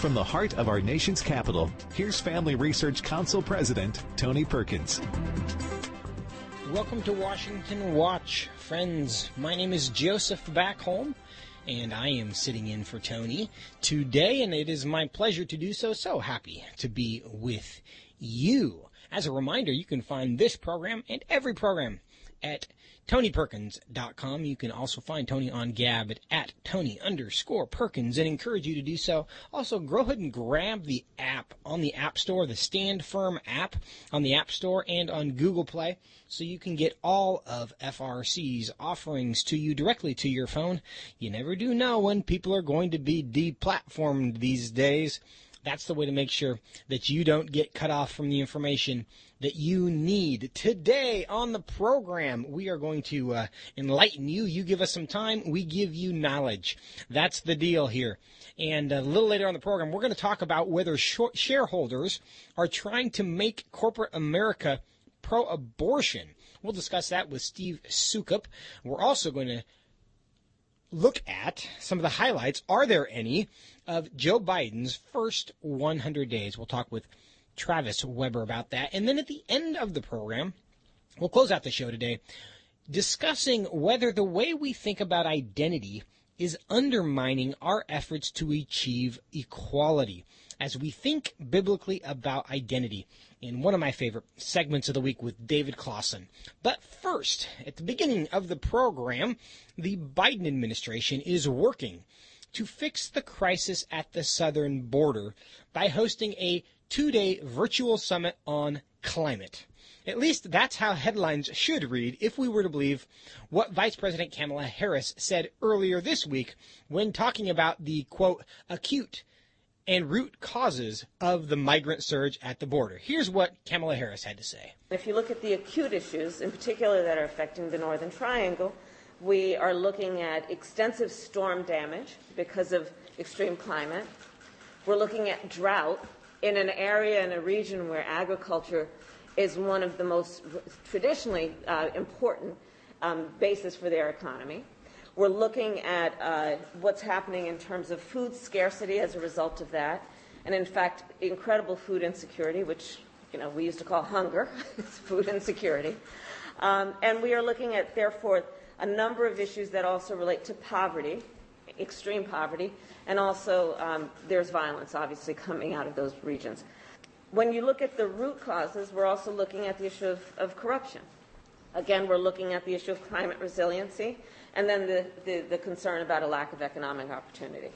From the heart of our nation's capital, here's Family Research Council President Tony Perkins. Welcome to Washington Watch, friends. My name is Joseph Backholm, and I am sitting in for Tony today, and it is my pleasure to do so. So happy to be with you. As a reminder, you can find this program and every program at TonyPerkins.com. You can also find Tony on Gab at, at Tony underscore Perkins and encourage you to do so. Also, go ahead and grab the app on the App Store, the Stand Firm app on the App Store and on Google Play, so you can get all of FRC's offerings to you directly to your phone. You never do know when people are going to be deplatformed these days. That's the way to make sure that you don't get cut off from the information that you need. Today on the program, we are going to uh, enlighten you. You give us some time, we give you knowledge. That's the deal here. And a little later on the program, we're going to talk about whether shareholders are trying to make corporate America pro abortion. We'll discuss that with Steve Soukup. We're also going to look at some of the highlights. Are there any of Joe Biden's first 100 days. We'll talk with Travis Weber about that. And then at the end of the program, we'll close out the show today discussing whether the way we think about identity is undermining our efforts to achieve equality as we think biblically about identity in one of my favorite segments of the week with David Closson. But first, at the beginning of the program, the Biden administration is working to fix the crisis at the southern border by hosting a two day virtual summit on climate. At least that's how headlines should read if we were to believe what Vice President Kamala Harris said earlier this week when talking about the quote, acute and root causes of the migrant surge at the border. Here's what Kamala Harris had to say. If you look at the acute issues, in particular that are affecting the Northern Triangle, we are looking at extensive storm damage because of extreme climate. We're looking at drought in an area in a region where agriculture is one of the most traditionally uh, important um, bases for their economy. We're looking at uh, what's happening in terms of food scarcity as a result of that, and in fact, incredible food insecurity, which you know we used to call hunger, it's food insecurity. Um, and we are looking at, therefore, a number of issues that also relate to poverty, extreme poverty, and also um, there's violence, obviously, coming out of those regions. When you look at the root causes, we're also looking at the issue of, of corruption. Again, we're looking at the issue of climate resiliency, and then the, the, the concern about a lack of economic opportunity.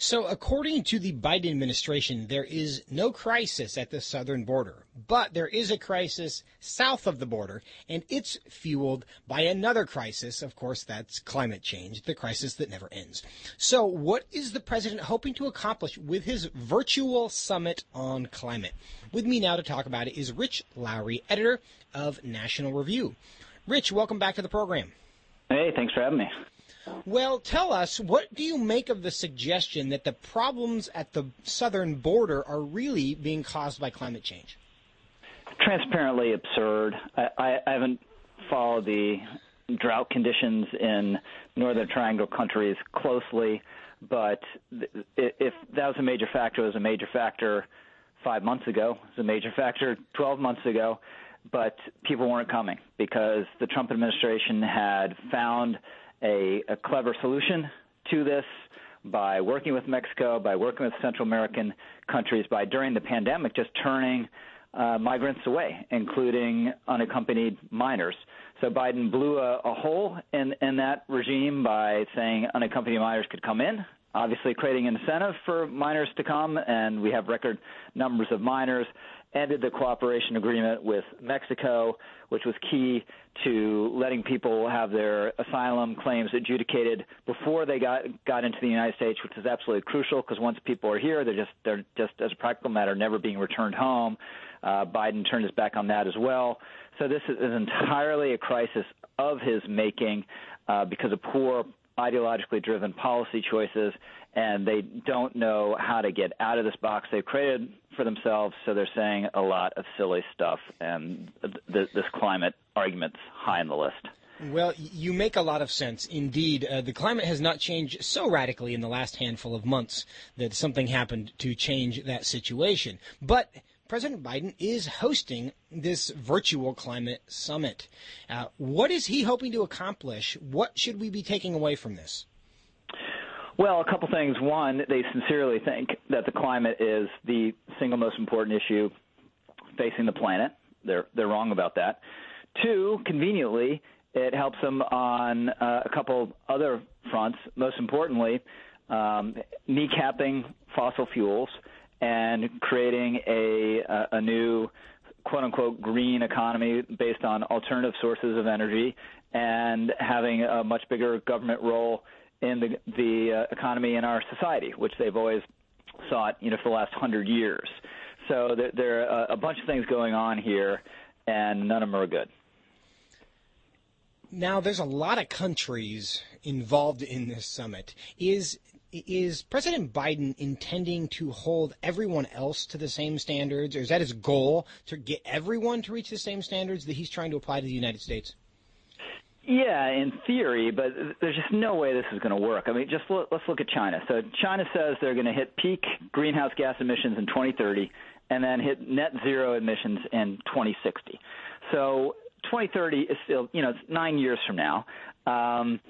So, according to the Biden administration, there is no crisis at the southern border, but there is a crisis south of the border, and it's fueled by another crisis. Of course, that's climate change, the crisis that never ends. So, what is the president hoping to accomplish with his virtual summit on climate? With me now to talk about it is Rich Lowry, editor of National Review. Rich, welcome back to the program. Hey, thanks for having me. Well, tell us, what do you make of the suggestion that the problems at the southern border are really being caused by climate change? Transparently absurd. I, I, I haven't followed the drought conditions in Northern Triangle countries closely, but if that was a major factor, it was a major factor five months ago. It was a major factor 12 months ago, but people weren't coming because the Trump administration had found – a, a clever solution to this by working with Mexico, by working with Central American countries, by during the pandemic just turning uh, migrants away, including unaccompanied minors. So Biden blew a, a hole in, in that regime by saying unaccompanied minors could come in, obviously creating an incentive for minors to come, and we have record numbers of minors ended the cooperation agreement with Mexico, which was key to letting people have their asylum claims adjudicated before they got got into the United States, which is absolutely crucial because once people are here, they're just they're just as a practical matter never being returned home. Uh, Biden turned his back on that as well. So this is, entirely a crisis of his making uh, because of poor ideologically driven policy choices, and they don't know how to get out of this box they've created for themselves. So they're saying a lot of silly stuff, and th- this climate argument's high on the list. Well, you make a lot of sense. Indeed, uh, the climate has not changed so radically in the last handful of months that something happened to change that situation. But President Biden is hosting this virtual climate summit. Uh, what is he hoping to accomplish? What should we be taking away from this? Well, a couple things. One, they sincerely think that the climate is the single most important issue facing the planet. They're they're wrong about that. Two, conveniently, it helps them on uh, a couple other fronts. Most importantly, um, kneecapping fossil fuels and creating a, a, a new quote unquote green economy based on alternative sources of energy and having a much bigger government role in the, the uh, economy in our society, which they've always sought, you know, for the last hundred years. So there, there are a bunch of things going on here, and none of them are good. Now, there's a lot of countries involved in this summit. Is is President Biden intending to hold everyone else to the same standards, or is that his goal to get everyone to reach the same standards that he's trying to apply to the United States? Yeah, in theory, but there's just no way this is going to work. I mean, just look, let's look at China. So China says they're going to hit peak greenhouse gas emissions in 2030 and then hit net zero emissions in 2060. So 2030 is still, you know, it's nine years from now. Um,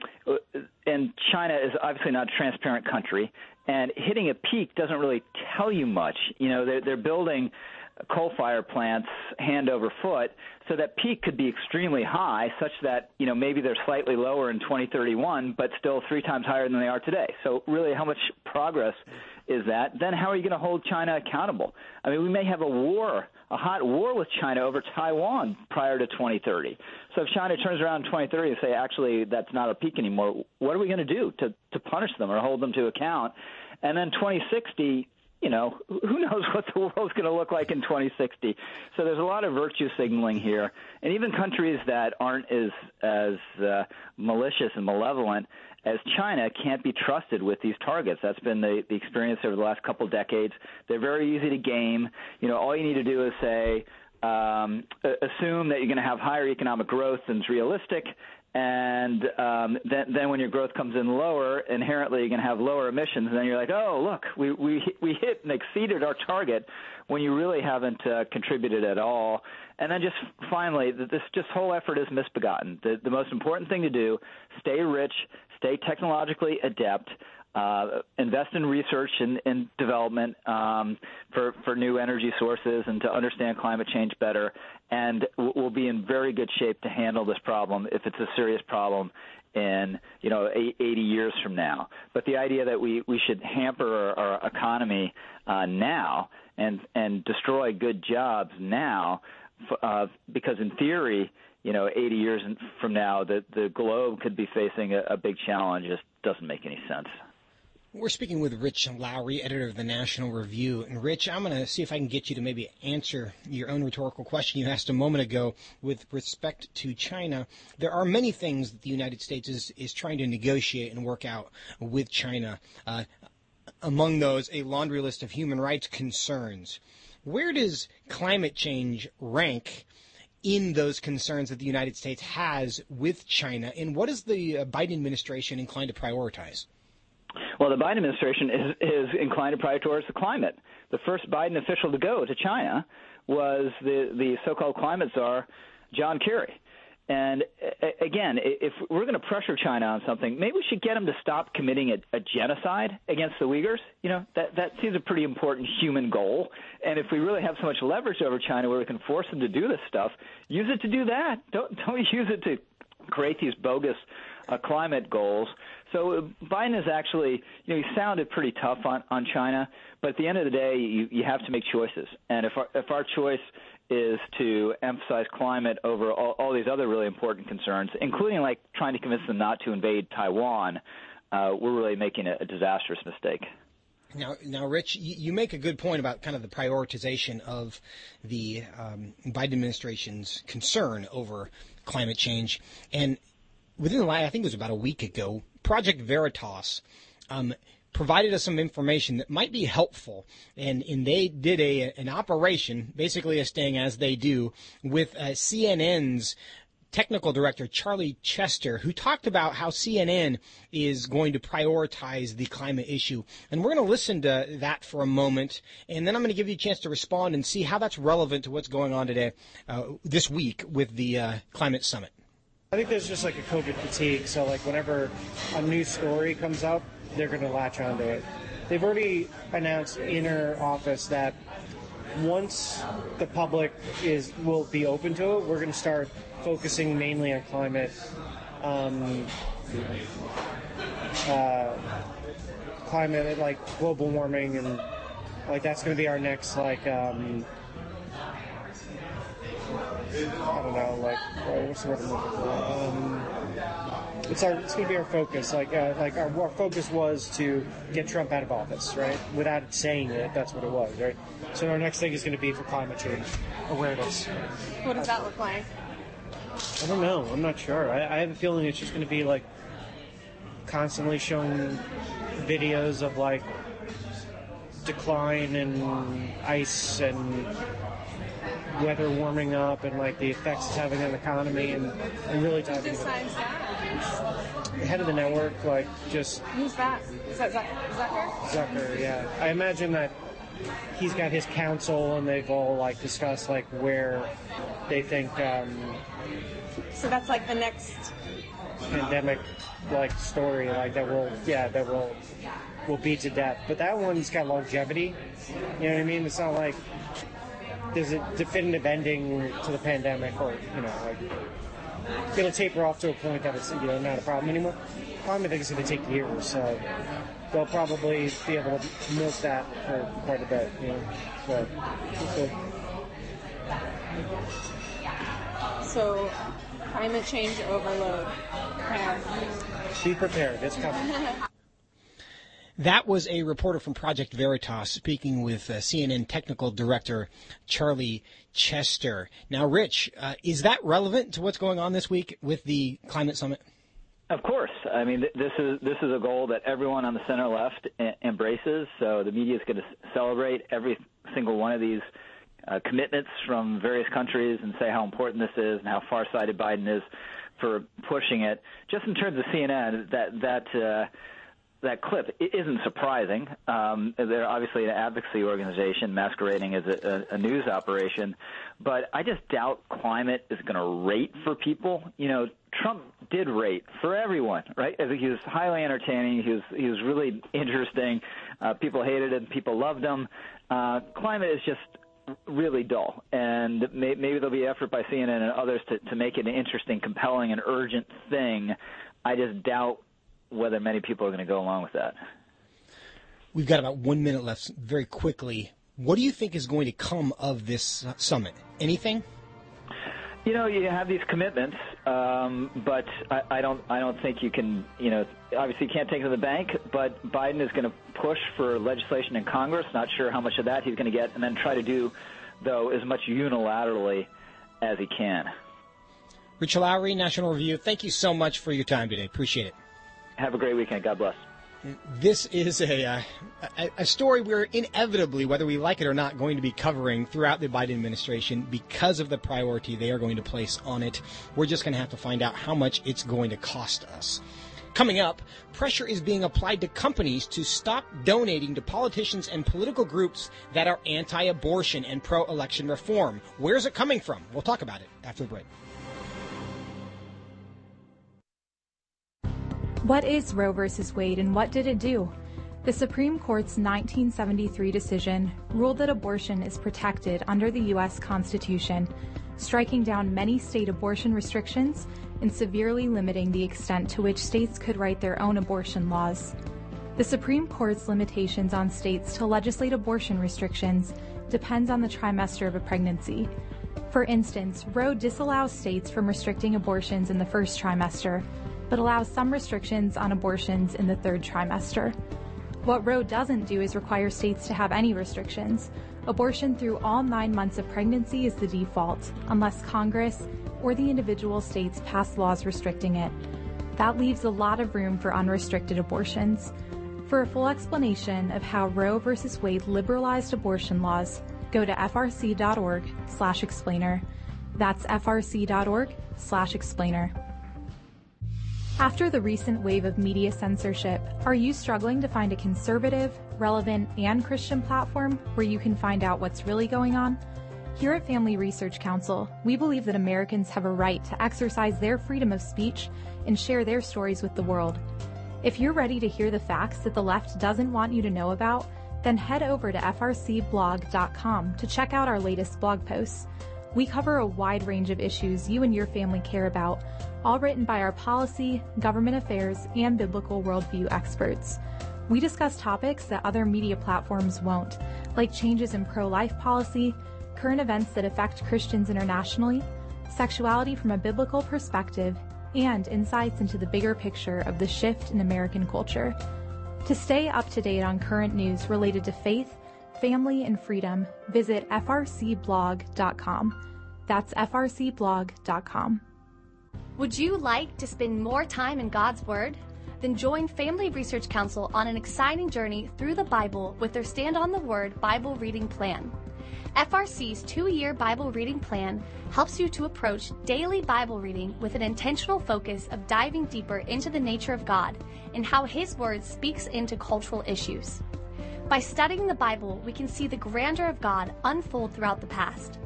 and China is obviously not a transparent country, and hitting a peak doesn't really tell you much. You know, they're, they're building coal fire plants hand over foot, so that peak could be extremely high, such that you know maybe they're slightly lower in 2031, but still three times higher than they are today. So really, how much progress is that? Then how are you going to hold China accountable? I mean, we may have a war, a hot war with China over Taiwan prior to 2030. So if China turns around in 2030 and say, actually, that's not a peak anymore, what are we going to do to to punish them or hold them to account? And then 2060 you know, who knows what the world's going to look like in 2060. So there's a lot of virtue signaling here, and even countries that aren't as as uh, malicious and malevolent as China can't be trusted with these targets. That's been the, the experience over the last couple decades. They're very easy to game. You know, all you need to do is say, um, assume that you're going to have higher economic growth than is realistic, and um, then, then when your growth comes in lower, inherently you're going to have lower emissions. And then you're like, oh, look, we we we hit and exceeded our target when you really haven't uh, contributed at all. And then just finally, this just whole effort is misbegotten. The, the most important thing to do: stay rich, stay technologically adept uh, invest in research and, and development um, for for new energy sources and to understand climate change better, and we'll be in very good shape to handle this problem if it's a serious problem in you know 80 years from now. But the idea that we we should hamper our, our economy uh, now and and destroy good jobs now, uh, because in theory you know, 80 years from now, the the globe could be facing a, a big challenge. Just doesn't make any sense. We're speaking with Rich Lowry, editor of the National Review. And Rich, I'm going to see if I can get you to maybe answer your own rhetorical question you asked a moment ago with respect to China. There are many things that the United States is, is trying to negotiate and work out with China. Uh, among those, a laundry list of human rights concerns. Where does climate change rank in those concerns that the United States has with China? And what is the uh, Biden administration inclined to prioritize? Well, the Biden administration is, is inclined to prioritize the climate. The first Biden official to go to China was the, the so-called climate czar, John Kerry. And again, if we're going to pressure China on something, maybe we should get them to stop committing a, a genocide against the Uyghurs. You know, that that seems a pretty important human goal. And if we really have so much leverage over China where we can force them to do this stuff, use it to do that. Don't don't use it to create these bogus uh, climate goals. So uh, Biden is actually, you know, he sounded pretty tough on on China, but at the end of the day, you you have to make choices. And if our, if our choice is to emphasize climate over all, all these other really important concerns, including like trying to convince them not to invade Taiwan, uh, we're really making a, a disastrous mistake. Now, now, Rich, you make a good point about kind of the prioritization of the um, Biden administration's concern over climate change, and within the last, I think it was about a week ago, Project Veritas um, provided us some information that might be helpful. And, and they did a, an operation, basically a sting as they do, with uh, CNN's technical director Charlie Chester, who talked about how CNN is going to prioritize the climate issue. And we're going to listen to that for a moment, and then I'm going to give you a chance to respond and see how that's relevant to what's going on today, uh, this week with the uh, climate summit. I think there's just like a COVID fatigue. So like whenever a new story comes up, they're going to latch onto it. They've already announced in inner office that once the public is will be open to it, we're going to start focusing mainly on climate, um, uh, climate like global warming, and like that's going to be our next like. Um, I don't know, like what's the word I'm looking for? Um, it's our it's going to be our focus. Like uh, like our, our focus was to get Trump out of office, right? Without saying it, that's what it was, right? So our next thing is going to be for climate change awareness. What does that look like? I don't know. I'm not sure. I, I have a feeling it's just going to be like constantly showing videos of like decline in ice and weather warming up and like the effects it's having on the economy and, and really Who diving into decides that? the head of the network, like just Who's that? Is that Zuck- Zucker? Zucker. Yeah, I imagine that he's got his council and they've all like discussed like where they think um, So that's like the next. pandemic like story like that will yeah that will will be to death. But that one's got longevity. You know what I mean? It's not like there's a definitive ending to the pandemic or you know like it'll taper off to a point that it's you know not a problem anymore. Climate thing is going to take years, so they'll probably be able to milk that for quite a bit. You know, so we'll. So, climate change overload. Prepare. be prepared. It's coming. That was a reporter from Project Veritas speaking with uh, CNN technical director Charlie Chester. Now, Rich, uh, is that relevant to what's going on this week with the climate summit? Of course. I mean, th- this is this is a goal that everyone on the center left embraces. So the media is going to celebrate every single one of these uh, commitments from various countries and say how important this is and how far-sighted Biden is for pushing it. Just in terms of CNN, that that. Uh, that clip it isn't surprising. Um, they're obviously an advocacy organization masquerading as a, a, a news operation, but I just doubt climate is going to rate for people. You know, Trump did rate for everyone, right? I think he was highly entertaining. He was he was really interesting. Uh, people hated him. People loved him. Uh, climate is just really dull, and may, maybe there'll be effort by CNN and others to, to make it an interesting, compelling, and urgent thing. I just doubt whether many people are going to go along with that. We've got about one minute left. Very quickly, what do you think is going to come of this uh, summit? Anything? You know, you have these commitments, um, but I, I don't. I don't think you can. You know, obviously you can't take it to the bank. But Biden is going to push for legislation in Congress. Not sure how much of that he's going to get, and then try to do, though, as much unilaterally as he can. Rich Lowry, National Review. Thank you so much for your time today. Appreciate it. Have a great weekend. God bless. This is a, uh, a a story we're inevitably, whether we like it or not, going to be covering throughout the Biden administration because of the priority they are going to place on it. We're just going to have to find out how much it's going to cost us. Coming up, pressure is being applied to companies to stop donating to politicians and political groups that are anti-abortion and pro-election reform. Where's it coming from? We'll talk about it after the break. What is Roe v. Wade and what did it do? The Supreme Court's 1973 decision ruled that abortion is protected under the U.S. Constitution, striking down many state abortion restrictions and severely limiting the extent to which states could write their own abortion laws. The Supreme Court's limitations on states to legislate abortion restrictions depends on the trimester of a pregnancy. For instance, Roe disallows states from restricting abortions in the first trimester, but allows some restrictions on abortions in the third trimester. What Roe doesn't do is require states to have any restrictions. Abortion through all nine months of pregnancy is the default, unless Congress or the individual states pass laws restricting it. That leaves a lot of room for unrestricted abortions. For a full explanation of how Roe v. Wade liberalized abortion laws, go to frc.org/explainer. That's frc.org slash explainer. After the recent wave of media censorship, are you struggling to find a conservative, relevant, and Christian platform where you can find out what's really going on? Here at Family Research Council, we believe that Americans have a right to exercise their freedom of speech and share their stories with the world. If you're ready to hear the facts that the left doesn't want you to know about, then head over to frcblog.com to check out our latest blog posts. We cover a wide range of issues you and your family care about, all written by our policy, government affairs, and biblical worldview experts. We discuss topics that other media platforms won't, like changes in pro life policy, current events that affect Christians internationally, sexuality from a biblical perspective, and insights into the bigger picture of the shift in American culture. To stay up to date on current news related to faith, family, and freedom, visit frcblog.com. That's frcblog.com. Would you like to spend more time in God's Word? Then join Family Research Council on an exciting journey through the Bible with their Stand on the Word Bible reading plan. FRC's two year Bible reading plan helps you to approach daily Bible reading with an intentional focus of diving deeper into the nature of God and how His Word speaks into cultural issues. By studying the Bible, we can see the grandeur of God unfold throughout the past.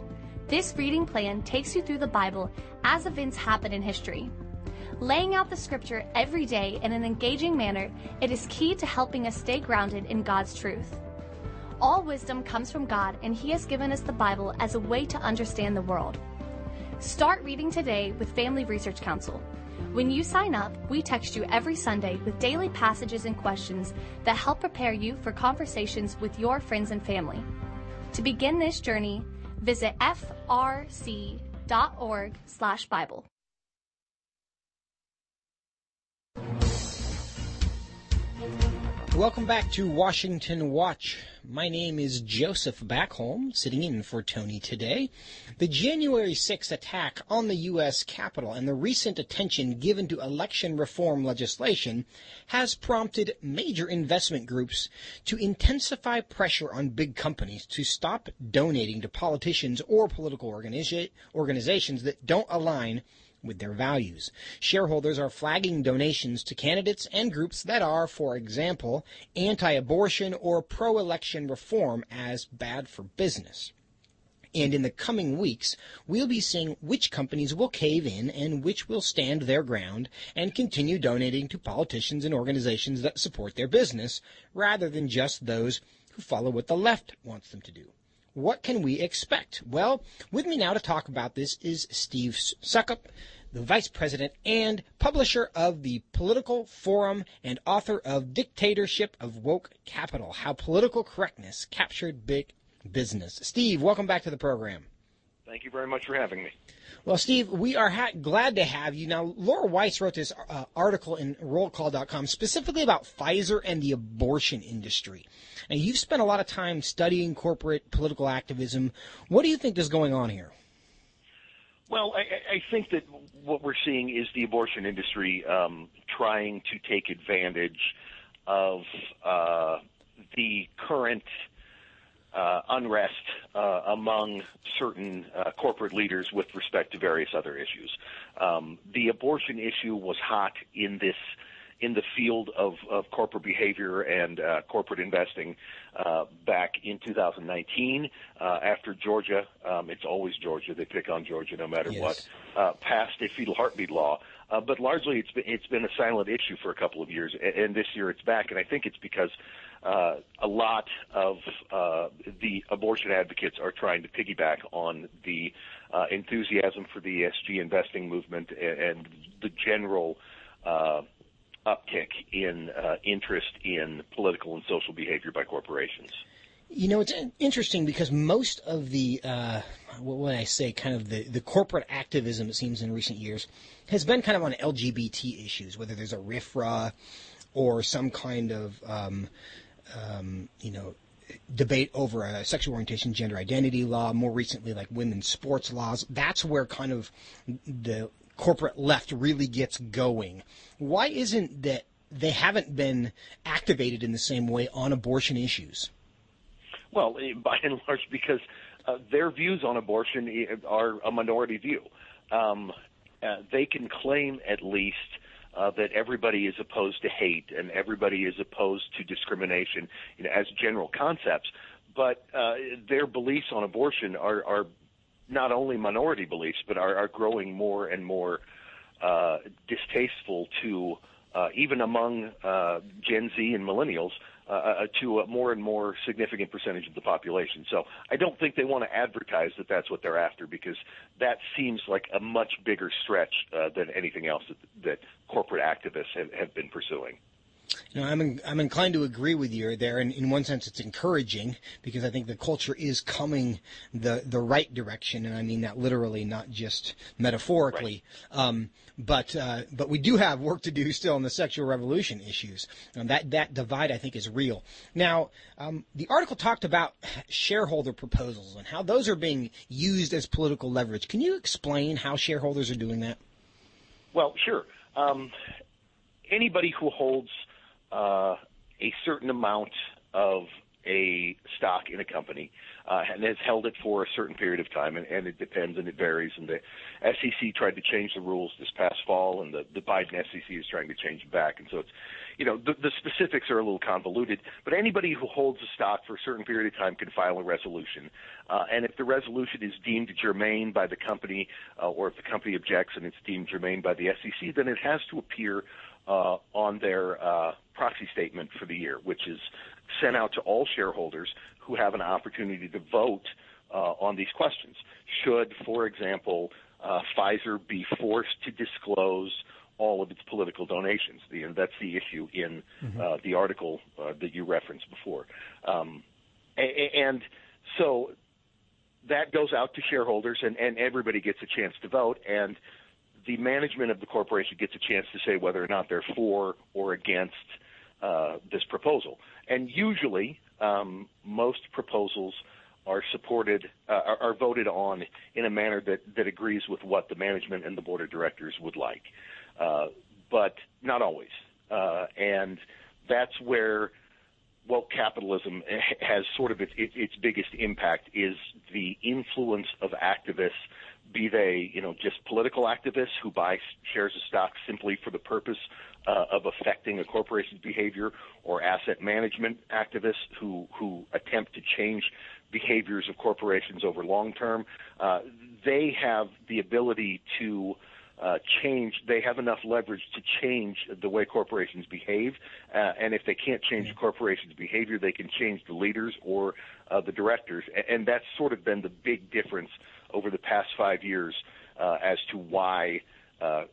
This reading plan takes you through the Bible as events happen in history. Laying out the scripture every day in an engaging manner, it is key to helping us stay grounded in God's truth. All wisdom comes from God, and He has given us the Bible as a way to understand the world. Start reading today with Family Research Council. When you sign up, we text you every Sunday with daily passages and questions that help prepare you for conversations with your friends and family. To begin this journey, visit frc.org/bible. Welcome back to Washington Watch. My name is Joseph Backholm, sitting in for Tony today. The January 6th attack on the U.S. Capitol and the recent attention given to election reform legislation has prompted major investment groups to intensify pressure on big companies to stop donating to politicians or political organiza- organizations that don't align with their values. Shareholders are flagging donations to candidates and groups that are, for example, anti abortion or pro election reform as bad for business. And in the coming weeks, we'll be seeing which companies will cave in and which will stand their ground and continue donating to politicians and organizations that support their business rather than just those who follow what the left wants them to do. What can we expect? Well, with me now to talk about this is Steve Soukup, the Vice President and publisher of the Political Forum and author of Dictatorship of Woke Capital How Political Correctness Captured Big Business. Steve, welcome back to the program. Thank you very much for having me. Well, Steve, we are ha- glad to have you. Now, Laura Weiss wrote this uh, article in rollcall.com specifically about Pfizer and the abortion industry. And you've spent a lot of time studying corporate political activism. What do you think is going on here? Well, I, I think that what we're seeing is the abortion industry um, trying to take advantage of uh, the current unrest uh, among certain uh, corporate leaders with respect to various other issues. Um, the abortion issue was hot in this in the field of, of corporate behavior and uh, corporate investing uh, back in 2019 uh, after Georgia. Um, it's always Georgia. They pick on Georgia no matter yes. what. Uh, passed a fetal heartbeat law, uh, but largely it's been it's been a silent issue for a couple of years, and, and this year it's back. And I think it's because uh, a lot of uh, the abortion advocates are trying to piggyback on the uh, enthusiasm for the ESG investing movement and, and the general uh, uptick in uh, interest in political and social behavior by corporations. You know, it's interesting because most of the, uh, what would I say, kind of the, the corporate activism, it seems, in recent years has been kind of on LGBT issues, whether there's a RFRA or some kind of, um, um, you know, debate over a sexual orientation, gender identity law, more recently, like women's sports laws. That's where kind of the corporate left really gets going. Why isn't that they haven't been activated in the same way on abortion issues? Well, by and large, because uh, their views on abortion are a minority view. Um, uh, they can claim at least uh, that everybody is opposed to hate and everybody is opposed to discrimination you know, as general concepts, but uh, their beliefs on abortion are, are not only minority beliefs, but are, are growing more and more uh, distasteful to uh, even among uh, Gen Z and millennials uh, uh, to a more and more significant percentage of the population. So I don't think they want to advertise that that's what they're after because that seems like a much bigger stretch uh, than anything else that, that corporate activists have, have been pursuing. You know, I'm in, I'm inclined to agree with you there. And in one sense, it's encouraging because I think the culture is coming the the right direction, and I mean that literally, not just metaphorically. Right. Um, but uh, but we do have work to do still on the sexual revolution issues. And that that divide, I think, is real. Now, um, the article talked about shareholder proposals and how those are being used as political leverage. Can you explain how shareholders are doing that? Well, sure. Um, anybody who holds uh, a certain amount of a stock in a company uh, and has held it for a certain period of time, and, and it depends and it varies. And the SEC tried to change the rules this past fall, and the, the Biden SEC is trying to change it back. And so it's, you know, the, the specifics are a little convoluted. But anybody who holds a stock for a certain period of time can file a resolution, uh, and if the resolution is deemed germane by the company, uh, or if the company objects and it's deemed germane by the SEC, then it has to appear on their uh, proxy statement for the year, which is sent out to all shareholders who have an opportunity to vote uh, on these questions. Should, for example, uh, Pfizer be forced to disclose all of its political donations? The, that's the issue in mm-hmm. Uh, the article uh, that you referenced before. Um, and so that goes out to shareholders, and, and everybody gets a chance to vote. The management of the corporation gets a chance to say whether or not they're for or against uh, this proposal. And usually, um, most proposals are supported, uh, are, are, voted on in a manner that, that agrees with what the management and the board of directors would like. Uh, but not always. Uh, and that's where woke capitalism has sort of its, its biggest impact is the influence of activists be they, you know, just political activists who buy shares of stock simply for the purpose uh, of affecting a corporation's behavior, or asset management activists who who attempt to change behaviors of corporations over long term. Uh, they have the ability to uh, change. They have enough leverage to change the way corporations behave, uh, and if they can't change the corporation's behavior, they can change the leaders or uh, the directors, and, and that's sort of been the big difference over the past five years uh, as to why uh,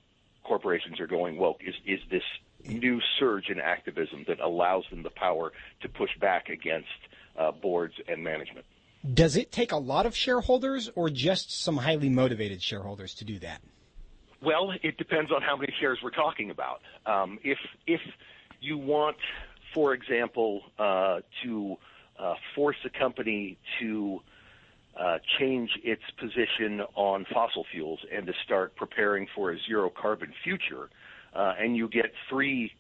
corporations are going woke is, is this new surge in activism that allows them the power to push back against uh, boards and management. Does it take a lot of shareholders or just some highly motivated shareholders to do that? Well, it depends on how many shares we're talking about. Um, if if you want, for example, uh, to uh, force a company to change its position on fossil fuels and to start preparing for a zero carbon future, uh, and you get three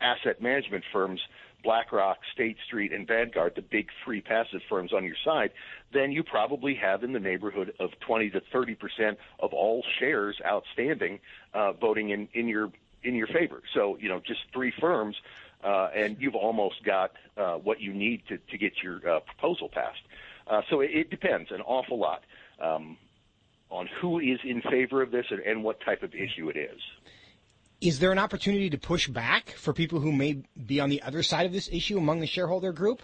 asset management firms, BlackRock, State Street, and Vanguard, the big three passive firms on your side, then you probably have in the neighborhood of 20 to 30 percent of all shares outstanding uh, voting in, in your in your favor. So you know, just three firms, uh, and you've almost got uh, what you need to to get your uh, proposal passed. Uh, so it, it, depends an awful lot um, on who is in favor of this and, and what type of issue it is. Is there an opportunity to push back for people who may be on the other side of this issue among the shareholder group?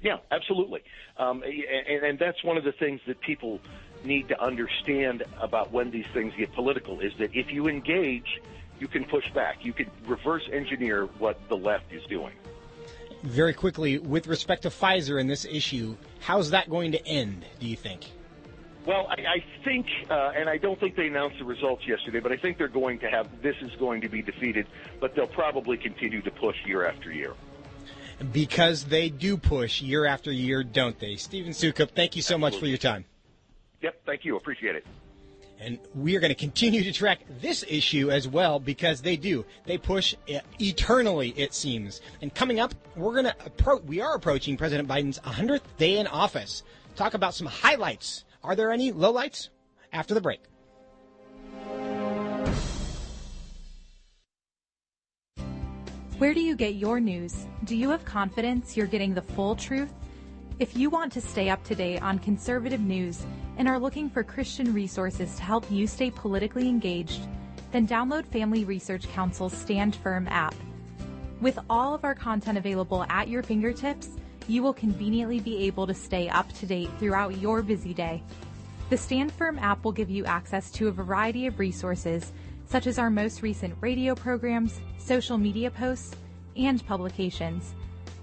Yeah, absolutely. Um, and, and that's one of the things that people need to understand about when these things get political is that if you engage, you can push back. You can reverse engineer what the left is doing very quickly, with respect to Pfizer and this issue, how's that going to end, do you think? Well, I, I think, uh, and I don't think they announced the results yesterday, but I think they're going to have this is going to be defeated, but they'll probably continue to push year after year. Because they do push year after year, don't they? Stephen Soukup, thank you so Absolutely. much for your time. Yep, thank you. Appreciate it. And we are going to continue to track this issue as well because they do. They push eternally, it seems. And coming up, we're going to approach, we are approaching President Biden's 100th day in office. talk about some highlights. Are there any lowlights? After the break. Where do you get your news? Do you have confidence you're getting the full truth? If you want to stay up to date on conservative news and are looking for Christian resources to help you stay politically engaged, then download Family Research Council's Stand Firm app. With all of our content available at your fingertips, you will conveniently be able to stay up to date throughout your busy day. The Stand Firm app will give you access to a variety of resources, such as our most recent radio programs, social media posts, and publications.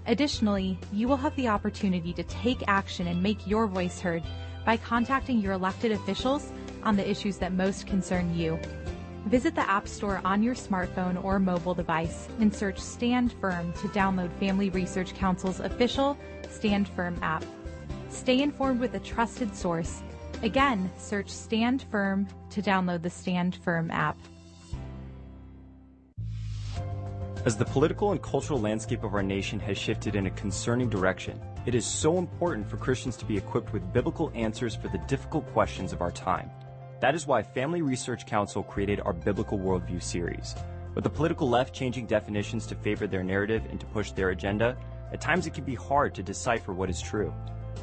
Additionally, you will have the opportunity to take action and make your voice heard by contacting your elected officials on the issues that most concern you. Visit the App Store on your smartphone or mobile device and search Stand Firm to download Family Research Council's official Stand Firm app. Stay informed with a trusted source. Again, search Stand Firm to download the Stand Firm app. As the political and cultural landscape of our nation has shifted in a concerning direction, it is so important for Christians to be equipped with biblical answers for the difficult questions of our time. That is why Family Research Council created our Biblical Worldview series. With the political left changing definitions to favor their narrative and to push their agenda, at times it can be hard to decipher what is true.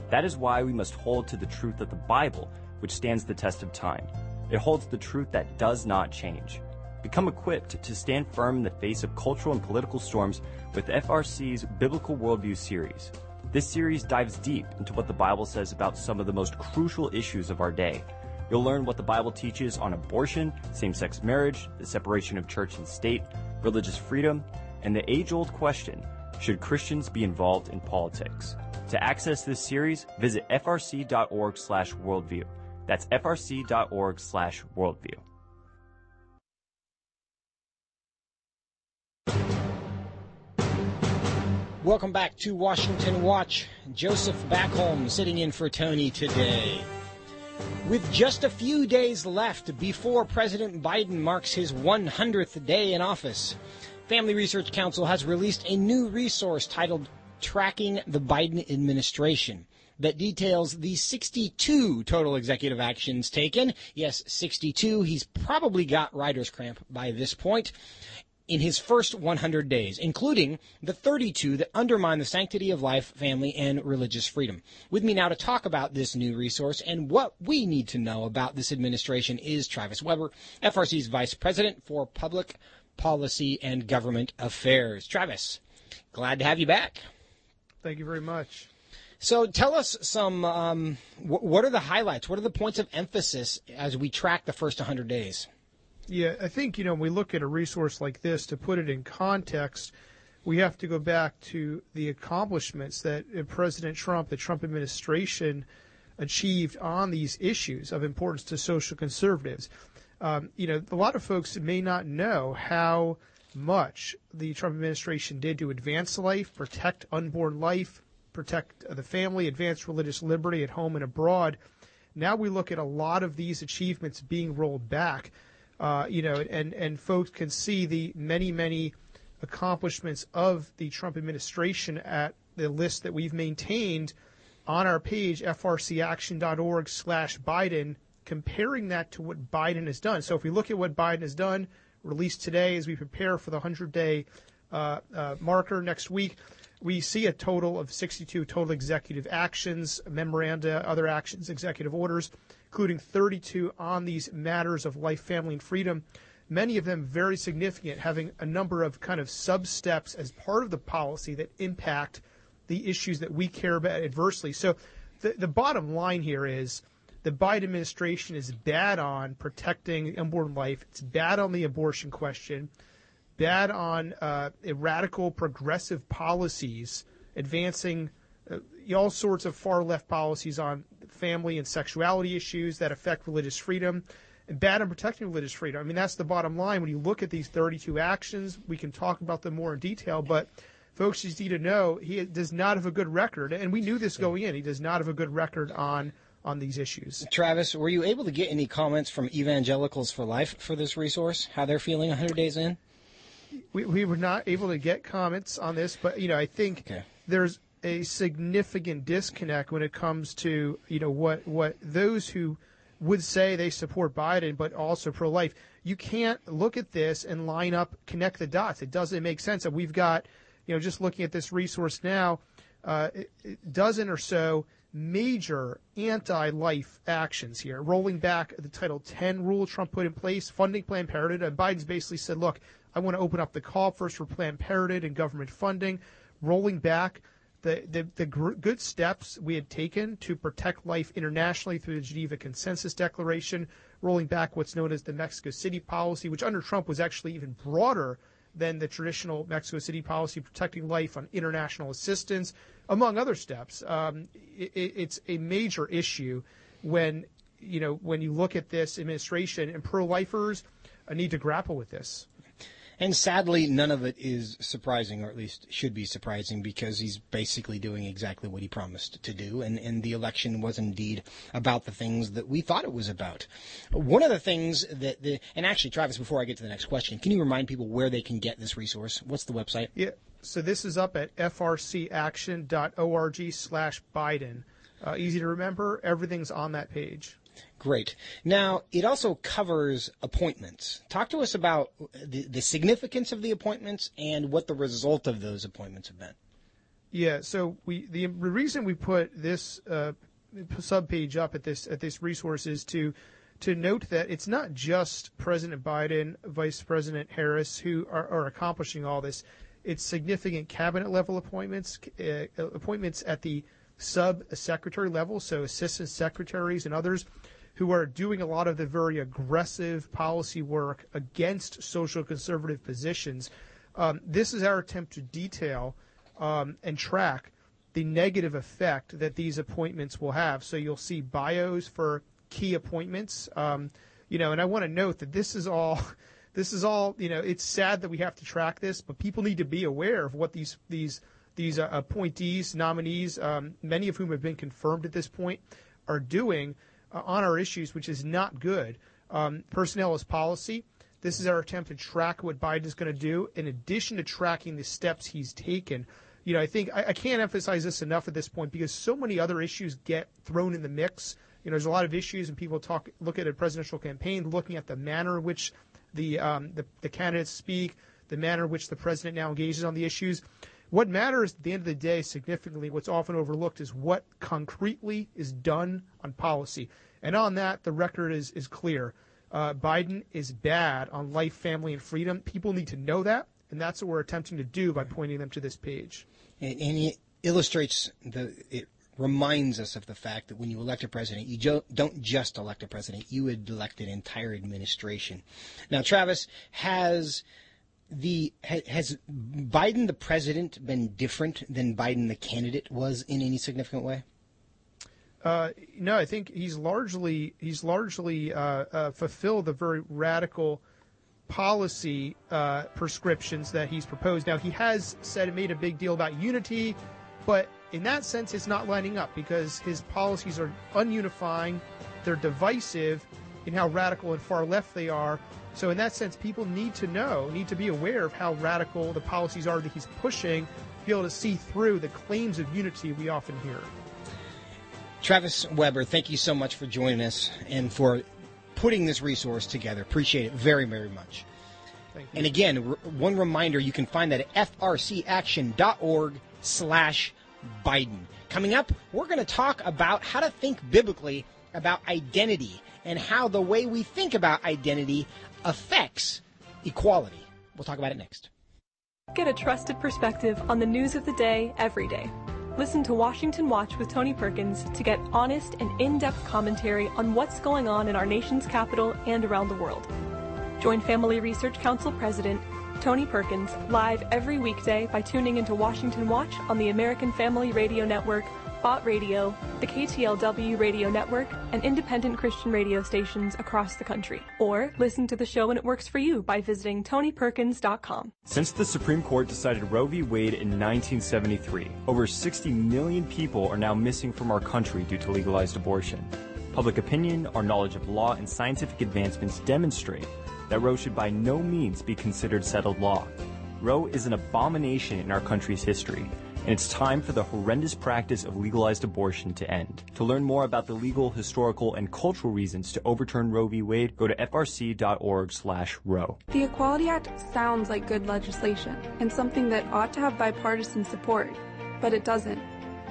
That is why we must hold to the truth of the Bible, which stands the test of time. It holds the truth that does not change. Become equipped to stand firm in the face of cultural and political storms with FRC's Biblical Worldview series. This series dives deep into what the Bible says about some of the most crucial issues of our day. You'll learn what the Bible teaches on abortion, same sex marriage, the separation of church and state, religious freedom, and the age old question should Christians be involved in politics? To access this series, visit frc.org slash worldview. That's frc.org slash worldview. Welcome back to Washington Watch. Joseph Backholm sitting in for Tony today. With just a few days left before President Biden marks his 100th day in office, Family Research Council has released a new resource titled Tracking the Biden Administration that details the 62 total executive actions taken. Yes, 62. He's probably got writer's cramp by this point in his first 100 days, including the 32 that undermine the sanctity of life, family, and religious freedom. With me now to talk about this new resource and what we need to know about this administration is Travis Weber, FRC's Vice President for Public Policy and Government Affairs. Travis, glad to have you back. Thank you very much. So tell us some, um, what are the highlights? What are the points of emphasis as we track the first 100 days? Yeah, I think, you know, when we look at a resource like this, to put it in context, we have to go back to the accomplishments that uh, President Trump, the Trump administration, achieved on these issues of importance to social conservatives. Um, you know, a lot of folks may not know how much the Trump administration did to advance life, protect unborn life, protect the family, advance religious liberty at home and abroad. Now we look at a lot of these achievements being rolled back. Uh, you know, and, and folks can see the many, many accomplishments of the Trump administration at the list that we've maintained on our page, frcaction.org slash Biden, comparing that to what Biden has done. So if we look at what Biden has done, released today as we prepare for the 100-day uh, uh, marker next week, we see a total of 62 total executive actions, memoranda, other actions, executive orders including 32 on these matters of life, family, and freedom. Many of them very significant, having a number of kind of sub steps as part of the policy that impact the issues that we care about adversely. So the, the bottom line here is the Biden administration is bad on protecting unborn life. It's bad on the abortion question, bad on uh, radical progressive policies advancing uh, all sorts of far left policies on family and sexuality issues that affect religious freedom and bad on protecting religious freedom. I mean, that's the bottom line. When you look at these 32 actions, we can talk about them more in detail, but folks just need to know he does not have a good record. And we knew this going in. He does not have a good record on on these issues. Travis, were you able to get any comments from Evangelicals for Life for this resource? How they're feeling 100 days in? We, we were not able to get comments on this, but you know, I think okay. there's a significant disconnect when it comes to you know what what those who would say they support Biden but also pro-life. You can't look at this and line up connect the dots. It doesn't make sense. And we've got you know just looking at this resource now, uh, a dozen or so major anti-life actions here, rolling back the Title 10 rule Trump put in place, funding Planned Parenthood. And Biden's basically said, look, I want to open up the call first for Planned Parenthood and government funding, rolling back the, the, the gr- good steps we had taken to protect life internationally through the Geneva Consensus Declaration, rolling back what's known as the Mexico City policy, which under Trump was actually even broader than the traditional Mexico City policy, protecting life on international assistance, among other steps. Um, it, it's a major issue when you know when you look at this administration and pro-lifers need to grapple with this. And sadly, none of it is surprising, or at least should be surprising, because he's basically doing exactly what he promised to do. And, and the election was indeed about the things that we thought it was about. One of the things that the, and actually, Travis, before I get to the next question, can you remind people where they can get this resource? What's the website? Yeah. So this is up at frcaction.org slash Biden. Uh, easy to remember. Everything's on that page. Great. Now, it also covers appointments. Talk to us about the, the significance of the appointments and what the result of those appointments have been. Yeah. So we the reason we put this uh, sub page up at this at this resource is to to note that it's not just President Biden, Vice President Harris who are, are accomplishing all this. It's significant cabinet level appointments, uh, appointments at the sub secretary level, so assistant secretaries and others who are doing a lot of the very aggressive policy work against social conservative positions. Um, this is our attempt to detail um, and track the negative effect that these appointments will have. So you'll see bios for key appointments. Um, you know, and I want to note that this is all. This is all. You know, it's sad that we have to track this, but people need to be aware of what these these these uh, appointees, nominees, um, many of whom have been confirmed at this point, are doing on our issues, which is not good. Um, personnel is policy. This is our attempt to track what Biden is going to do, in addition to tracking the steps he's taken. You know, I think I, I can't emphasize this enough at this point because so many other issues get thrown in the mix. You know, there's a lot of issues, and people talk look at a presidential campaign, looking at the manner in which the, um, the the candidates speak, the manner in which the president now engages on the issues. What matters at the end of the day, significantly, what's often overlooked is what concretely is done on policy. And on that, the record is, is clear. Uh, Biden is bad on life, family, and freedom. People need to know that, and that's what we're attempting to do by pointing them to this page. And, and it illustrates the. It reminds us of the fact that when you elect a president, you don't just elect a president; you elect an entire administration. Now, Travis has the has Biden the president been different than Biden the candidate was in any significant way? Uh, no, I think he's largely he's largely uh, uh, fulfilled the very radical policy uh, prescriptions that he's proposed. Now he has said and made a big deal about unity, but in that sense, it's not lining up because his policies are ununifying, they're divisive in how radical and far left they are, so in that sense, people need to know, need to be aware of how radical the policies are that he's pushing, to be able to see through the claims of unity we often hear. Travis Weber, thank you so much for joining us and for putting this resource together. Appreciate it very, very much. And again, one reminder, you can find that at frcaction.org slash Biden. Coming up, we're going to talk about how to think biblically about identity and how the way we think about identity affects equality. We'll talk about it next. Get a trusted perspective on the news of the day every day. Listen to Washington Watch with Tony Perkins to get honest and in depth commentary on what's going on in our nation's capital and around the world. Join Family Research Council President Tony Perkins live every weekday by tuning into Washington Watch on the American Family Radio Network Bott Radio, the KTLW radio network, and independent Christian radio stations across the country. Or listen to the show when it works for you by visiting TonyPerkins.com. Since the Supreme Court decided Roe v. Wade in 1973, over 60 million people are now missing from our country due to legalized abortion. Public opinion, our knowledge of law, and scientific advancements demonstrate that Roe should by no means be considered settled law. Roe is an abomination in our country's history and it's time for the horrendous practice of legalized abortion to end. To learn more about the legal, historical, and cultural reasons to overturn Roe v. Wade, go to frc.org/roe. The Equality Act sounds like good legislation and something that ought to have bipartisan support, but it doesn't.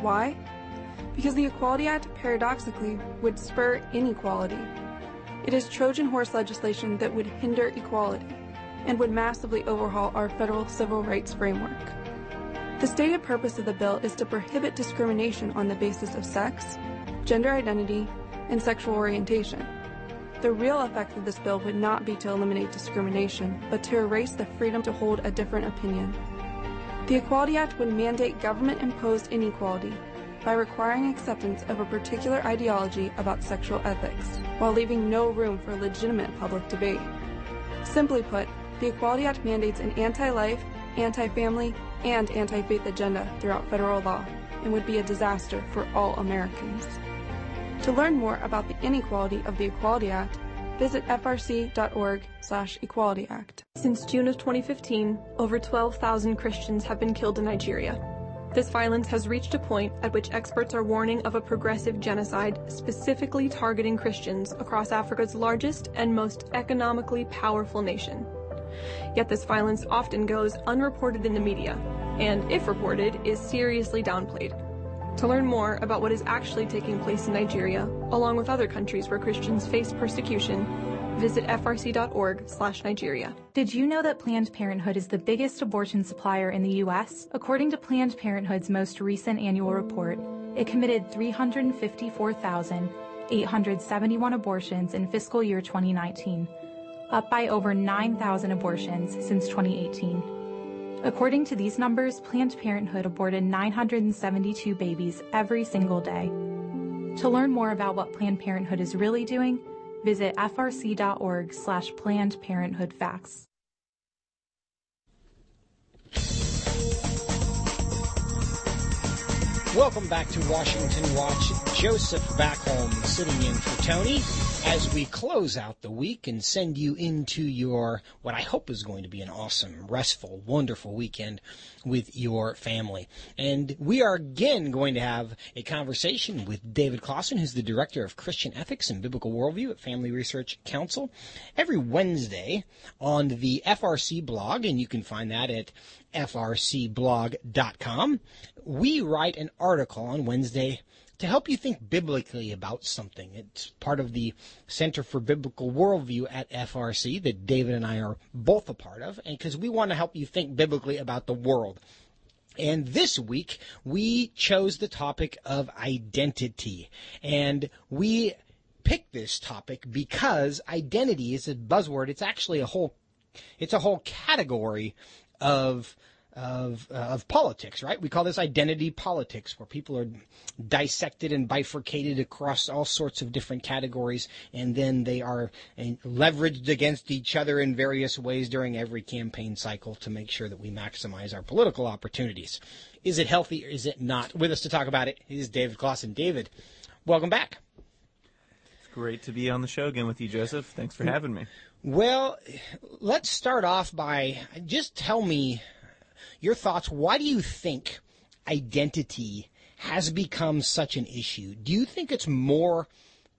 Why? Because the Equality Act paradoxically would spur inequality. It is Trojan horse legislation that would hinder equality and would massively overhaul our federal civil rights framework. The stated purpose of the bill is to prohibit discrimination on the basis of sex, gender identity, and sexual orientation. The real effect of this bill would not be to eliminate discrimination, but to erase the freedom to hold a different opinion. The Equality Act would mandate government imposed inequality by requiring acceptance of a particular ideology about sexual ethics, while leaving no room for legitimate public debate. Simply put, the Equality Act mandates an anti life, anti family, and anti faith agenda throughout federal law and would be a disaster for all Americans. To learn more about the inequality of the Equality Act, visit frc.org slash equality act. Since June of 2015, over 12,000 Christians have been killed in Nigeria. This violence has reached a point at which experts are warning of a progressive genocide specifically targeting Christians across Africa's largest and most economically powerful nation. Yet this violence often goes unreported in the media, and if reported, is seriously downplayed. To learn more about what is actually taking place in Nigeria, along with other countries where Christians face persecution, visit frc.org/nigeria. Did you know that Planned Parenthood is the biggest abortion supplier in the U.S.? According to Planned Parenthood's most recent annual report, it committed 354,871 abortions in fiscal year 2019, up by over 9,000 abortions since 2018. According to these numbers, Planned Parenthood aborted 972 babies every single day. To learn more about what Planned Parenthood is really doing, visit frc.org slash Planned Parenthood Facts. Welcome back to Washington Watch. Joseph Backholm sitting in for Tony as we close out the week and send you into your, what I hope is going to be an awesome, restful, wonderful weekend with your family. And we are again going to have a conversation with David Closson, who's the Director of Christian Ethics and Biblical Worldview at Family Research Council, every Wednesday on the FRC blog, and you can find that at frcblog.com. We write an article on Wednesday to help you think biblically about something. It's part of the Center for Biblical Worldview at FRC that David and I are both a part of, and because we want to help you think biblically about the world. And this week, we chose the topic of identity. And we picked this topic because identity is a buzzword. It's actually a whole, it's a whole category of of uh, of politics, right? We call this identity politics, where people are dissected and bifurcated across all sorts of different categories, and then they are uh, leveraged against each other in various ways during every campaign cycle to make sure that we maximize our political opportunities. Is it healthy or is it not? With us to talk about it is David Closson. David, welcome back. It's great to be on the show again with you, Joseph. Thanks for having me. Well, let's start off by just tell me your thoughts. Why do you think identity has become such an issue? Do you think it's more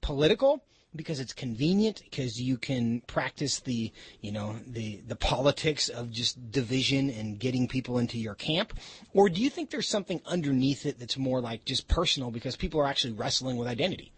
political? because it's convenient because you can practice the you know the the politics of just division and getting people into your camp or do you think there's something underneath it that's more like just personal because people are actually wrestling with identity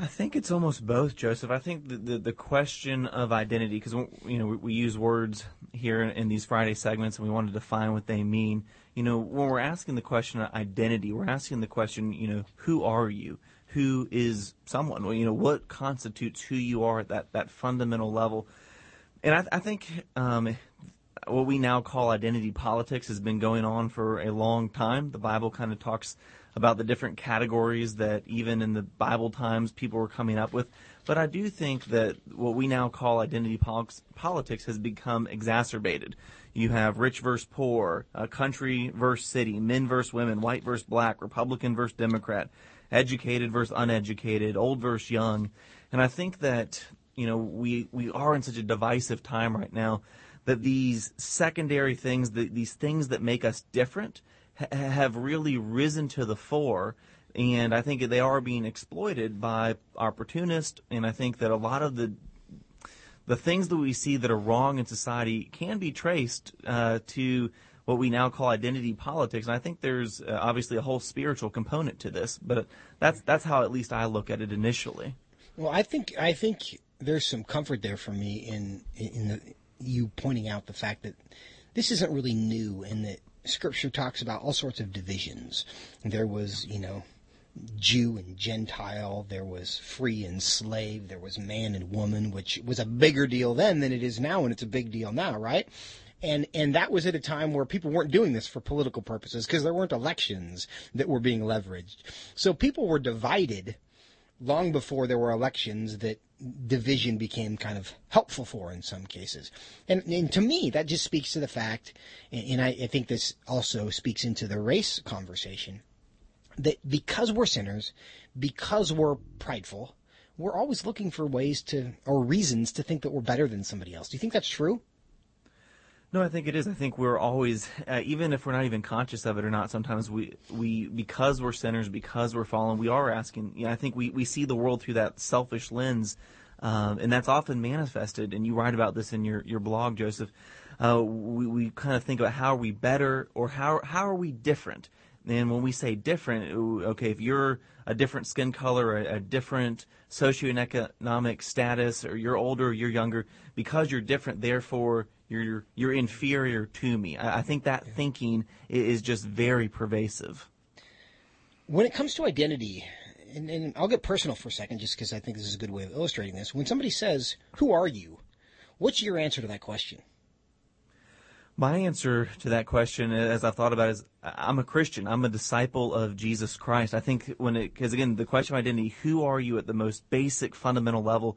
I think it's almost both, Joseph. I think the the, the question of identity, because you know we, we, use words here in, in, these Friday segments, and we want to define what they mean. You know, when we're asking the question of identity, we're asking the question, you know, who are you? Who is someone? Well, you know, what constitutes who you are at that that fundamental level? And I, I think um, what we now call identity politics has been going on for a long time. The Bible kind of talks about the different categories that even in the Bible times people were coming up with. But I do think that what we now call identity politics has become exacerbated. You have rich versus poor, uh, country versus city, men versus women, white versus black, Republican versus Democrat, educated versus uneducated, old versus young. And I think that, you know, we, we are in such a divisive time right now that these secondary things, the, these things that make us different, ha- have really risen to the fore. And I think they are being exploited by opportunists. And I think that a lot of the the things that we see that are wrong in society can be traced uh, to what we now call identity politics. And I think there's uh, obviously a whole spiritual component to this, but that's that's how at least I look at it initially. Well, I think I think there's some comfort there for me in in the, you pointing out the fact that this isn't really new, and that Scripture talks about all sorts of divisions. There was, you know, Jew and Gentile, there was free and slave, there was man and woman, which was a bigger deal then than it is now, and it's a big deal now, right? And and that was at a time where people weren't doing this for political purposes because there weren't elections that were being leveraged. So people were divided long before there were elections that division became kind of helpful for in some cases. And, and to me, that just speaks to the fact, and I, I think this also speaks into the race conversation, that because we're sinners, because we're prideful, we're always looking for ways to, or reasons to think that we're better than somebody else. Do you think that's true? No, I think it is. I think we're always, uh, even if we're not even conscious of it or not, sometimes we, we because we're sinners, because we're fallen, we are asking. You know, I think we, we see the world through that selfish lens, um, and that's often manifested. And you write about this in your, your blog, Joseph. Uh, we, we kind of think about how are we better or how how are we different. And when we say different, okay, if you're a different skin color, a, a different socioeconomic status, or you're older, or you're younger, because you're different, therefore you're you're inferior to me. I, I think that thinking is just very pervasive. When it comes to identity, and, and I'll get personal for a second, just because I think this is a good way of illustrating this. When somebody says, "Who are you?" What's your answer to that question? My answer to that question, as I've thought about, it, is I'm a Christian. I'm a disciple of Jesus Christ. I think when it, because again, the question of identity, who are you at the most basic, fundamental level?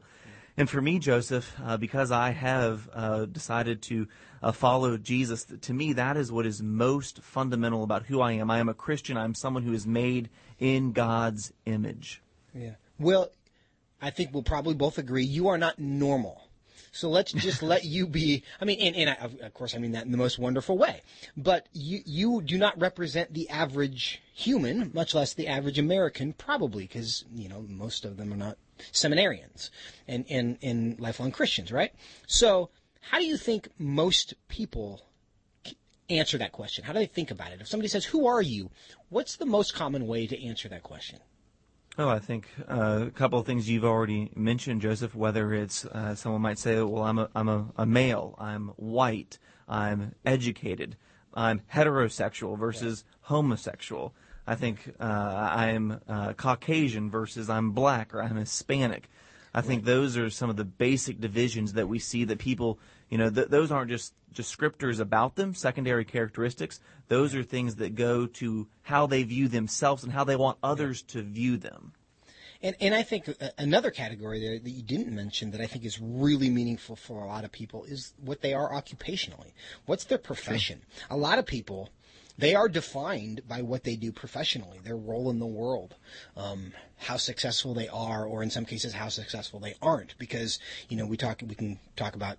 And for me, Joseph, uh, because I have uh, decided to uh, follow Jesus, to me, that is what is most fundamental about who I am. I am a Christian. I'm someone who is made in God's image. Yeah. Well, I think we'll probably both agree you are not normal. So let's just let you be. I mean, and, and I, of course, I mean that in the most wonderful way. But you you do not represent the average human, much less the average American, probably because you know most of them are not seminarians and, and, and lifelong Christians, right? So, how do you think most people answer that question? How do they think about it? If somebody says, Who are you? What's the most common way to answer that question? Oh, I think uh, a couple of things you've already mentioned, Joseph. Whether it's uh, someone might say, "Well, I'm a I'm a, a, male. I'm white. I'm educated. I'm heterosexual versus homosexual." I think uh, I'm uh, Caucasian versus I'm black or I'm Hispanic. I think those are some of the basic divisions that we see that people, you know, th- those aren't just descriptors about them, secondary characteristics. Those are things that go to how they view themselves and how they want others to view them. And, and I think another category there that you didn't mention that I think is really meaningful for a lot of people is what they are occupationally. What's their profession? Sure. A lot of people they are defined by what they do professionally, their role in the world, um, how successful they are, or in some cases how successful they aren't. Because you know we talk, we can talk about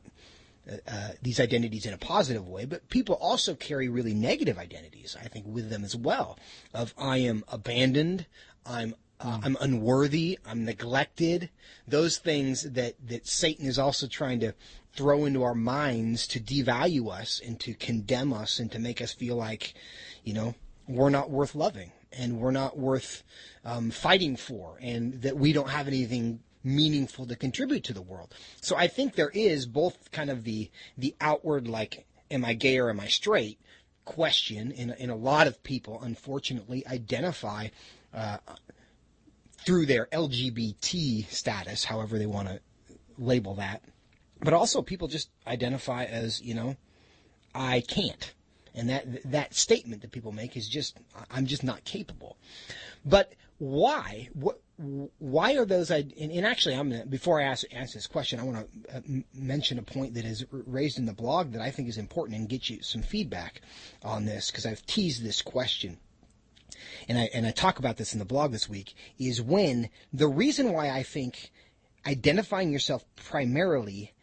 uh, these identities in a positive way, but people also carry really negative identities, I think, with them as well. Of I am abandoned, I'm uh, I'm unworthy, I'm neglected. Those things that that Satan is also trying to throw into our minds to devalue us and to condemn us and to make us feel like, you know, we're not worth loving and we're not worth um, fighting for and that we don't have anything meaningful to contribute to the world. So I think there is both kind of the the outward like am I gay or am I straight question and, and a lot of people unfortunately identify uh, through their LGBT status, however they want to label that, but also people just identify as you know I can't, and that that statement that people make is just I'm just not capable. But why? What? Why are those? And, and actually, I'm gonna, before I ask, ask this question, I want to uh, mention a point that is raised in the blog that I think is important and get you some feedback on this because I've teased this question and I and I talk about this in the blog this week, is when the reason why I think identifying yourself primarily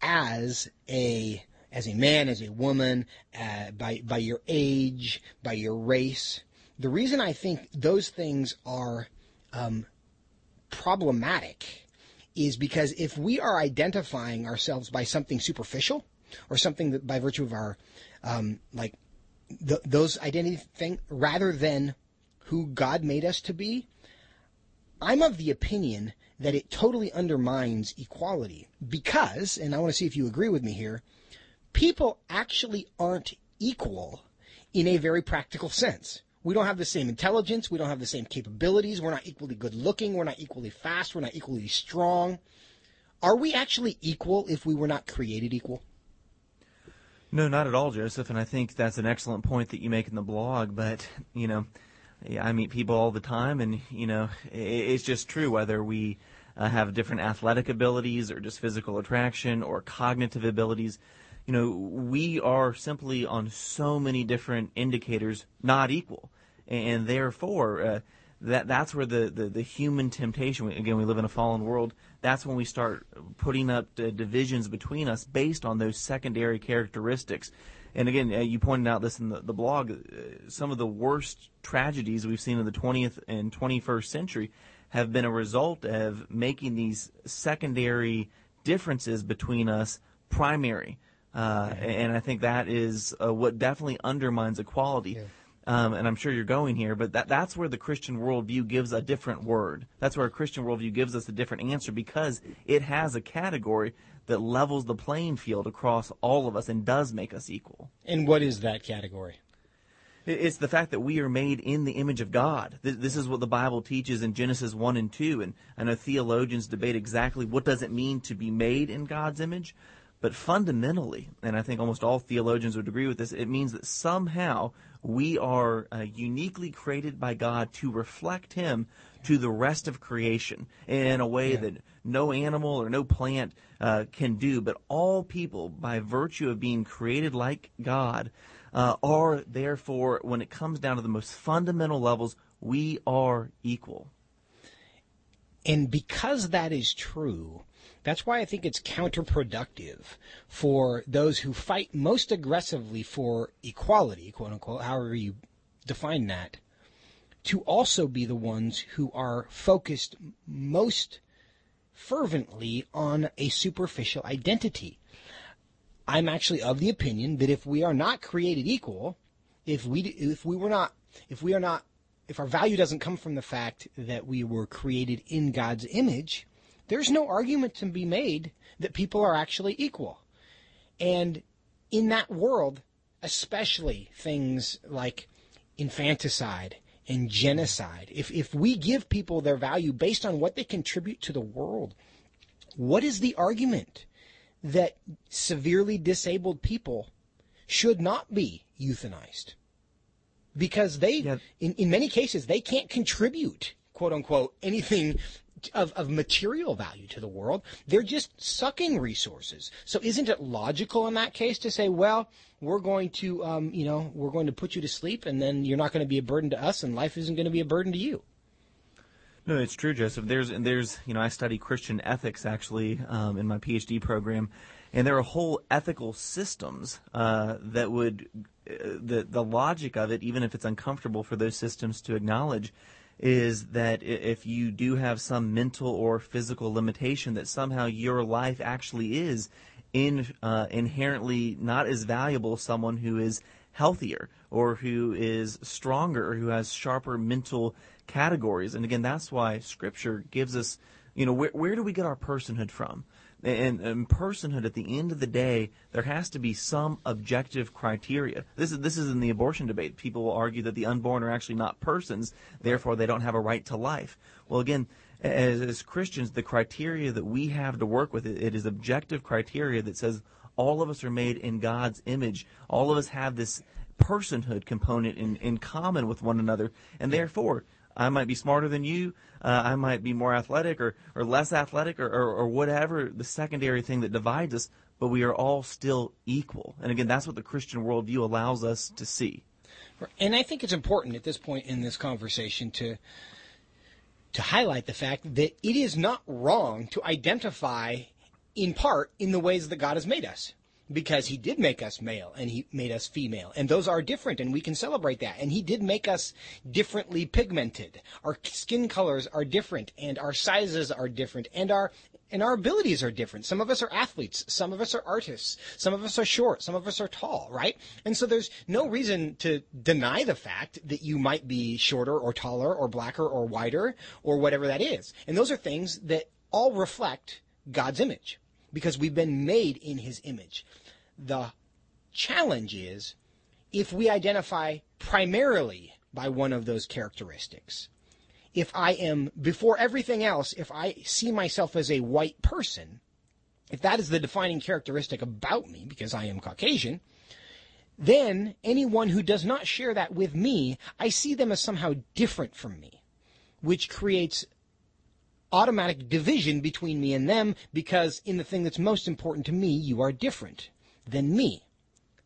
as a as a man, as a woman, uh, by by your age, by your race. The reason I think those things are um, problematic is because if we are identifying ourselves by something superficial or something that by virtue of our um, like th- those identity thing rather than who God made us to be, I'm of the opinion that it totally undermines equality because, and I want to see if you agree with me here, people actually aren't equal in a very practical sense. We don't have the same intelligence. We don't have the same capabilities. We're not equally good looking. We're not equally fast. We're not equally strong. Are we actually equal if we were not created equal? No, not at all, Joseph. And I think that's an excellent point that you make in the blog. But, you know, I meet people all the time, and, you know, it's just true whether we uh, have different athletic abilities or just physical attraction or cognitive abilities. You know, we are simply on so many different indicators not equal. And therefore, uh, that that's where the, the, the, human temptation again we live in a fallen world that's when we start putting up divisions between us based on those secondary characteristics and again uh, you pointed out this in the, the blog uh, some of the worst tragedies we've seen in the 20th and 21st century have been a result of making these secondary differences between us primary uh, and I think that is uh, what definitely undermines equality. Yeah um, and I'm sure you're going here, but that, that's where the Christian worldview gives a different word. That's where a Christian worldview gives us a different answer because it has a category that levels the playing field across all of us and does make us equal. And what is that category? It's the fact that we are made in the image of God. This is what the Bible teaches in Genesis 1 and 2. And I know theologians debate exactly what does it mean to be made in God's image. But fundamentally, and I think almost all theologians would agree with this, it means that somehow we are uh, uniquely created by God to reflect Him to the rest of creation in a way yeah. that no animal or no plant uh, can do. But all people, by virtue of being created like God, uh, are therefore, when it comes down to the most fundamental levels, we are equal. And because that is true, that's why I think it's counterproductive for those who fight most aggressively for equality, quote unquote, however you define that, to also be the ones who are focused most fervently on a superficial identity. I'm actually of the opinion that if we are not created equal, if we if we were not if we are not if our value doesn't come from the fact that we were created in God's image, there's no argument to be made that people are actually equal. And in that world, especially things like infanticide and genocide, if, if we give people their value based on what they contribute to the world, what is the argument that severely disabled people should not be euthanized? Because they, yeah. in, in many cases, they can't contribute, quote unquote, anything of, of material value to the world. They're just sucking resources. So isn't it logical in that case to say, well, we're going to, um, you know, we're going to put you to sleep and then you're not going to be a burden to us and life isn't going to be a burden to you? No, it's true, Joseph. There's, there's, you know, I study Christian ethics actually um, in my PhD program, and there are whole ethical systems uh, that would, uh, the the logic of it, even if it's uncomfortable for those systems to acknowledge, is that if you do have some mental or physical limitation, that somehow your life actually is in, uh, inherently not as valuable as someone who is healthier or who is stronger or who has sharper mental categories. And again, that's why Scripture gives us, you know, where, where do we get our personhood from? And, and, personhood, at the end of the day, there has to be some objective criteria. This is this is in the abortion debate. People will argue that the unborn are actually not persons, therefore they don't have a right to life. Well, again, as, as Christians, the criteria that we have to work with it, it is objective criteria that says all of us are made in God's image. All of us have this personhood component in, in common with one another, and therefore I might be smarter than you. Uh, I might be more athletic or, or less athletic or, or, or whatever the secondary thing that divides us, but we are all still equal. And again, that's what the Christian worldview allows us to see. And I think it's important at this point in this conversation to to highlight the fact that it is not wrong to identify in part in the ways that God has made us. Because he did make us male and he made us female. And those are different and we can celebrate that. And he did make us differently pigmented. Our skin colors are different and our sizes are different and our and our abilities are different. Some of us are athletes, some of us are artists, some of us are short, some of us are tall, right? And so there's no reason to deny the fact that you might be shorter or taller or blacker or whiter or whatever that is. And those are things that all reflect God's image because we've been made in his image. The challenge is if we identify primarily by one of those characteristics. If I am, before everything else, if I see myself as a white person, if that is the defining characteristic about me, because I am Caucasian, then anyone who does not share that with me, I see them as somehow different from me, which creates automatic division between me and them because in the thing that's most important to me, you are different than me.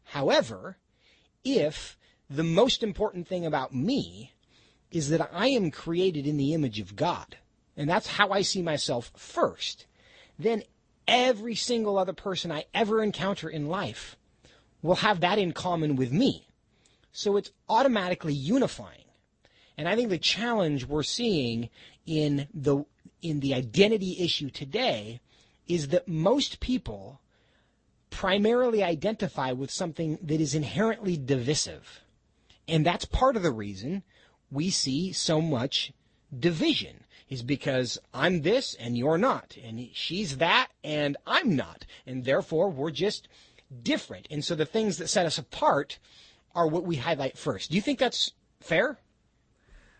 However, if the most important thing about me is that I am created in the image of God, and that's how I see myself first, then every single other person I ever encounter in life will have that in common with me. So it's automatically unifying. And I think the challenge we're seeing in the in the identity issue today is that most people primarily identify with something that is inherently divisive. And that's part of the reason we see so much division is because I'm this and you're not, and she's that and I'm not, and therefore we're just different. And so the things that set us apart are what we highlight first. Do you think that's fair?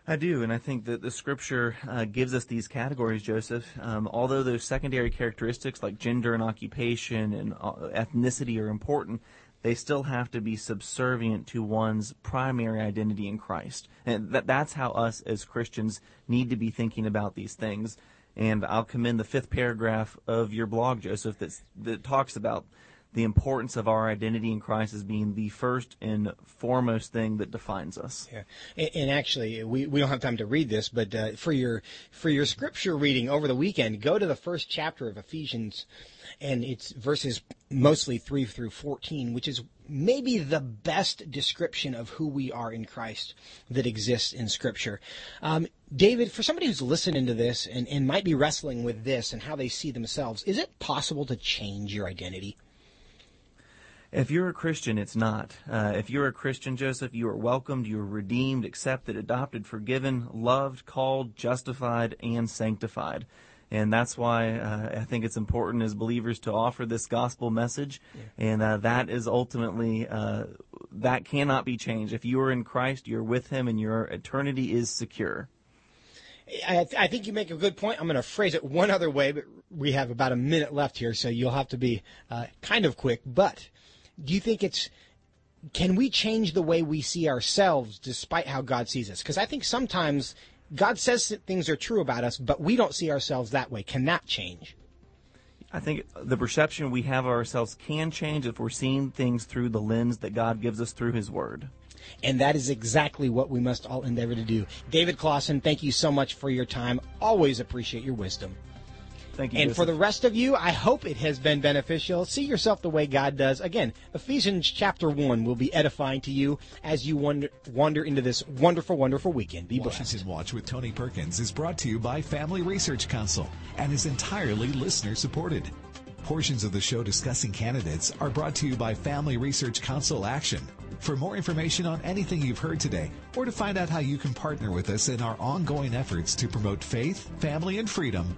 I do, and I think that the scripture uh, gives us these categories, Joseph. Um, although those secondary characteristics like gender and occupation and uh, ethnicity are important, they still have to be subservient to one's primary identity in Christ. And that, that's how us as Christians need to be thinking about these things. And I'll commend the fifth paragraph of your blog, Joseph, that, that talks about the importance of our identity in Christ as being the first and foremost thing that defines us. Yeah, and, and actually, we, we don't have time to read this, but uh, for your for your scripture reading over the weekend, go to the first chapter of Ephesians, and it's verses mostly three through fourteen, which is maybe the best description of who we are in Christ that exists in Scripture. Um, David, for somebody who's listening to this and, and might be wrestling with this and how they see themselves, is it possible to change your identity? If you're a Christian, it's not. Uh, if you're a Christian, Joseph, you are welcomed, you are redeemed, accepted, adopted, forgiven, loved, called, justified, and sanctified. And that's why uh, I think it's important as believers to offer this gospel message. Yeah. And uh, that is ultimately, uh, that cannot be changed. If you are in Christ, you're with Him, and your eternity is secure. I, I, think you make a good point. I'm going to phrase it one other way, but we have about a minute left here, so you'll have to be uh, kind of quick. But do you think it's can we change the way we see ourselves despite how God sees us? Because I think sometimes God says that things are true about us, but we don't see ourselves that way. Can that change? I think the perception we have of ourselves can change if we're seeing things through the lens that God gives us through His Word. And that is exactly what we must all endeavor to do. David Closson, thank you so much for your time. Always appreciate your wisdom. Thank you. And Joseph. for the rest of you, I hope it has been beneficial. See yourself the way God does. Again, Ephesians chapter 1 will be edifying to you as you wander, wander into this wonderful, wonderful weekend. Be blessed. Washington Watch with Tony Perkins is brought to you by Family Research Council and is entirely listener supported. Portions of the show discussing candidates are brought to you by Family Research Council Action. For more information on anything you've heard today, or to find out how you can partner with us in our ongoing efforts to promote faith, family, and freedom,